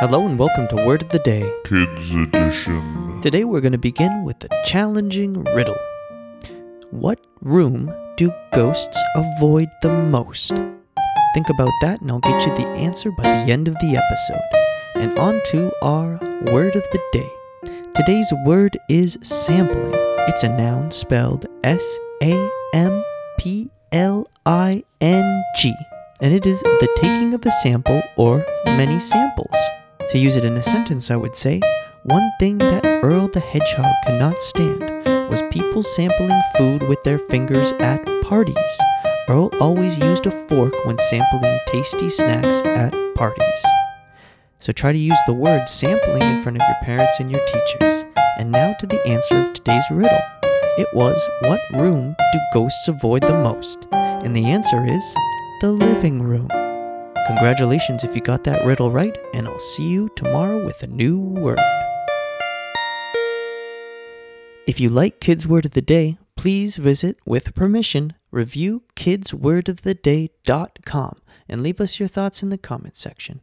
Hello and welcome to Word of the Day. Kids Edition. Today we're going to begin with a challenging riddle. What room do ghosts avoid the most? Think about that and I'll get you the answer by the end of the episode. And on to our word of the day. Today's word is sampling. It's a noun spelled S A M P L I N G, and it is the taking of a sample or many samples. To use it in a sentence, I would say, one thing that Earl the Hedgehog could not stand was people sampling food with their fingers at parties. Earl always used a fork when sampling tasty snacks at parties. So try to use the word sampling in front of your parents and your teachers. And now to the answer of today's riddle. It was, What room do ghosts avoid the most? And the answer is, the living room. Congratulations if you got that riddle right, and I'll see you tomorrow with a new word. If you like Kids Word of the Day, please visit, with permission, review kidswordoftheday.com and leave us your thoughts in the comments section.